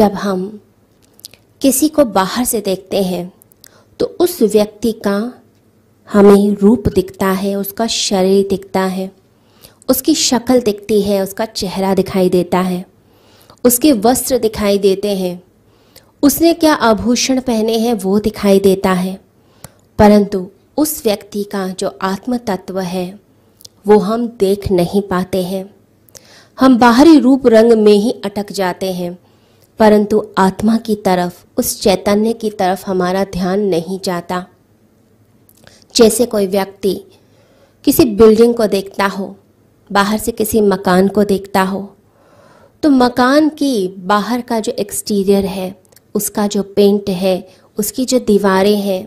जब हम किसी को बाहर से देखते हैं तो उस व्यक्ति का हमें रूप दिखता है, उसका शरीर दिखता है, उसकी शक्ल दिखती है, उसका चेहरा दिखाई देता है, उसके वस्त्र दिखाई देते हैं, उसने क्या आभूषण पहने हैं वो दिखाई देता है। परंतु उस व्यक्ति का जो आत्म तत्व है, वो हम देख नहीं पाते हैं। हम बाहरी रूप रंग में ही अटक जाते हैं। परंतु आत्मा की तरफ़, उस चैतन्य की तरफ़ हमारा ध्यान नहीं जाता। जैसे कोई व्यक्ति किसी बिल्डिंग को देखता हो, बाहर से किसी मकान को देखता हो तो मकान की बाहर का जो एक्सटीरियर है, उसका जो पेंट है, उसकी जो दीवारें हैं,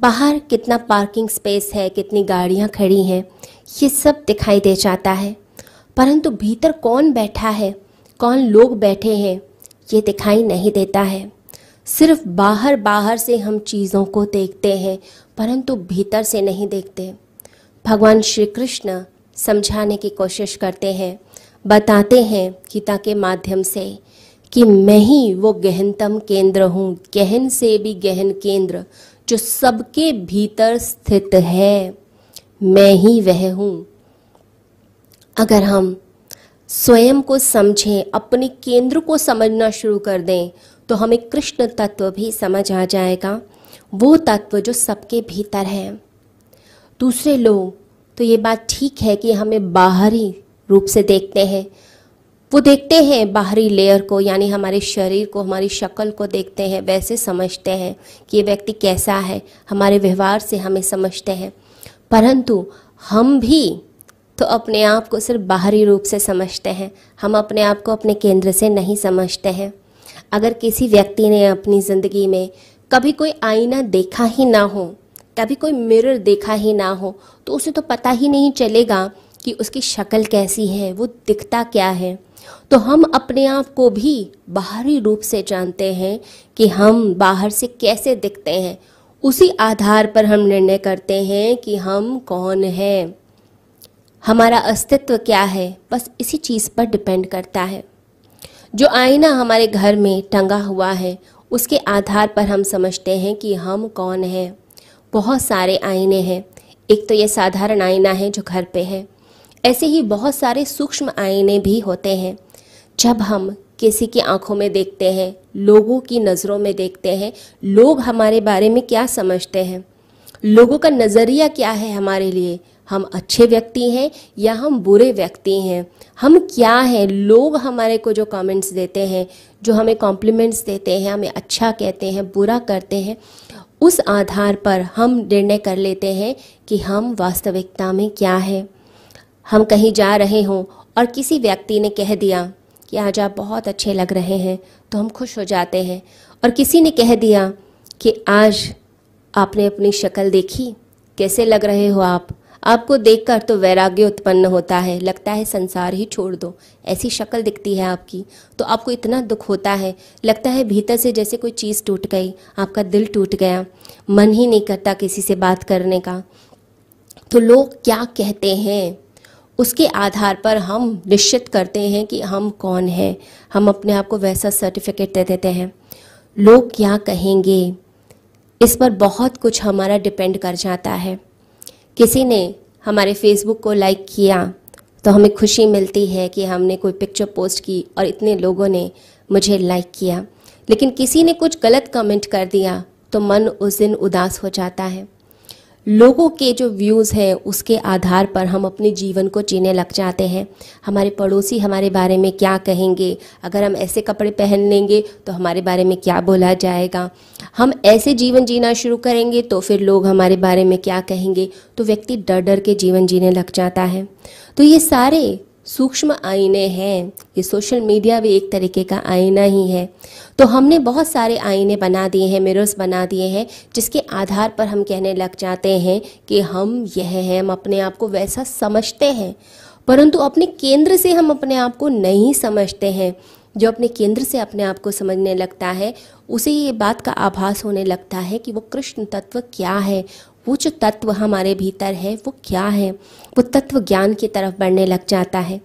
बाहर कितना पार्किंग स्पेस है, कितनी गाड़ियाँ खड़ी हैं, ये सब दिखाई दे जाता है। परंतु भीतर कौन बैठा है? कौन लोग बैठे हैं? ये दिखाई नहीं देता है। सिर्फ़ बाहर बाहर से हम चीज़ों को देखते हैं, परंतु भीतर से नहीं देखते। भगवान श्री कृष्ण समझाने की कोशिश करते हैं, बताते हैं गीता के माध्यम से कि मैं ही वो गहनतम केंद्र हूँ, गहन से भी गहन केंद्र, जो सबके भीतर स्थित है। मैं ही वह हूँ। अगर हम स्वयं को समझें, अपने केंद्र को समझना शुरू कर दें तो हमें कृष्ण तत्व भी समझ आ जाएगा। वो तत्व जो सबके भीतर है। दूसरे लोग तो ये बात ठीक है कि हमें बाहरी रूप से देखते हैं। वो देखते हैं बाहरी लेयर को, यानी हमारे शरीर को, हमारी शक्ल को देखते हैं, वैसे समझते हैं कि ये व्यक्ति कैसा है। हमारे व्यवहार से हमें समझते हैं। परंतु हम भी तो अपने आप को सिर्फ़ बाहरी रूप से समझते हैं। हम अपने आप को अपने केंद्र से नहीं समझते हैं। अगर किसी व्यक्ति ने अपनी ज़िंदगी में कभी कोई आईना देखा ही ना हो, कभी कोई मिरर देखा ही ना हो तो उसे तो पता ही नहीं चलेगा कि उसकी शक्ल कैसी है, वो दिखता क्या है। तो हम अपने आप को भी बाहरी रूप से जानते हैं कि हम बाहर से कैसे दिखते हैं। उसी आधार पर हम निर्णय करते हैं कि हम कौन हैं। हमारा अस्तित्व क्या है, बस इसी चीज़ पर डिपेंड करता है। जो आईना हमारे घर में टंगा हुआ है, उसके आधार पर हम समझते हैं कि हम कौन हैं। बहुत सारे आईने हैं। एक तो ये साधारण आईना है जो घर पे है। ऐसे ही बहुत सारे सूक्ष्म आईने भी होते हैं। जब हम किसी की आँखों में देखते हैं, लोगों की नज़रों में देखते हैं, लोग हमारे बारे में क्या समझते हैं? लोगों का नज़रिया क्या है हमारे लिए? हम अच्छे व्यक्ति हैं या हम बुरे व्यक्ति हैं? हम क्या हैं? लोग हमारे को जो कमेंट्स देते हैं, जो हमें कॉम्प्लीमेंट्स देते हैं, हमें अच्छा कहते हैं, बुरा करते हैं, उस आधार पर हम निर्णय कर लेते हैं कि हम वास्तविकता में क्या है। हम कहीं जा रहे हों और किसी व्यक्ति ने कह दिया कि आज आप बहुत अच्छे लग रहे हैं तो हम खुश हो जाते हैं। और किसी ने कह दिया कि आज आपने अपनी शक्ल देखी, कैसे लग रहे हो आप? आपको देखकर तो वैराग्य उत्पन्न होता है, लगता है संसार ही छोड़ दो। ऐसी शक्ल दिखती है आपकी तो आपको इतना दुख होता है। लगता है भीतर से जैसे कोई चीज़ टूट गई, आपका दिल टूट गया। मन ही नहीं करता किसी से बात करने का। तो लोग क्या कहते हैं? उसके आधार पर हम निश्चित करते हैं कि हम कौन हैं। हम अपने आप को वैसा सर्टिफिकेट दे देते हैं। लोग क्या कहेंगे? इस पर बहुत कुछ हमारा डिपेंड कर जाता है। किसी ने हमारे फेसबुक को लाइक किया तो हमें खुशी मिलती है कि हमने कोई पिक्चर पोस्ट की और इतने लोगों ने मुझे लाइक किया। लेकिन किसी ने कुछ गलत कमेंट कर दिया तो मन उस दिन उदास हो जाता है। लोगों के जो व्यूज़ हैं, उसके आधार पर हम अपने जीवन को जीने लग जाते हैं। हमारे पड़ोसी हमारे बारे में क्या कहेंगे? अगर हम ऐसे कपड़े पहन लेंगे तो हमारे बारे में क्या बोला जाएगा? हम ऐसे जीवन जीना शुरू करेंगे तो फिर लोग हमारे बारे में क्या कहेंगे? तो व्यक्ति डर डर के जीवन जीने लग जाता है। तो ये सारे सूक्ष्म आईने हैं। ये सोशल मीडिया भी एक तरीके का आईना ही है। तो हमने बहुत सारे आईने बना दिए हैं मिरर्स बना दिए हैं, जिसके आधार पर हम कहने लग जाते हैं कि हम यह हैं, हम अपने आप को वैसा समझते हैं। परंतु अपने केंद्र से हम अपने आप को नहीं समझते हैं। जो अपने केंद्र से अपने आप को समझने लगता है, उसे ये बात का आभास होने लगता है कि वो कृष्ण तत्व क्या है? वो जो तत्व हमारे भीतर है, वो क्या है? वो तत्व ज्ञान की तरफ़ बढ़ने लग जाता है।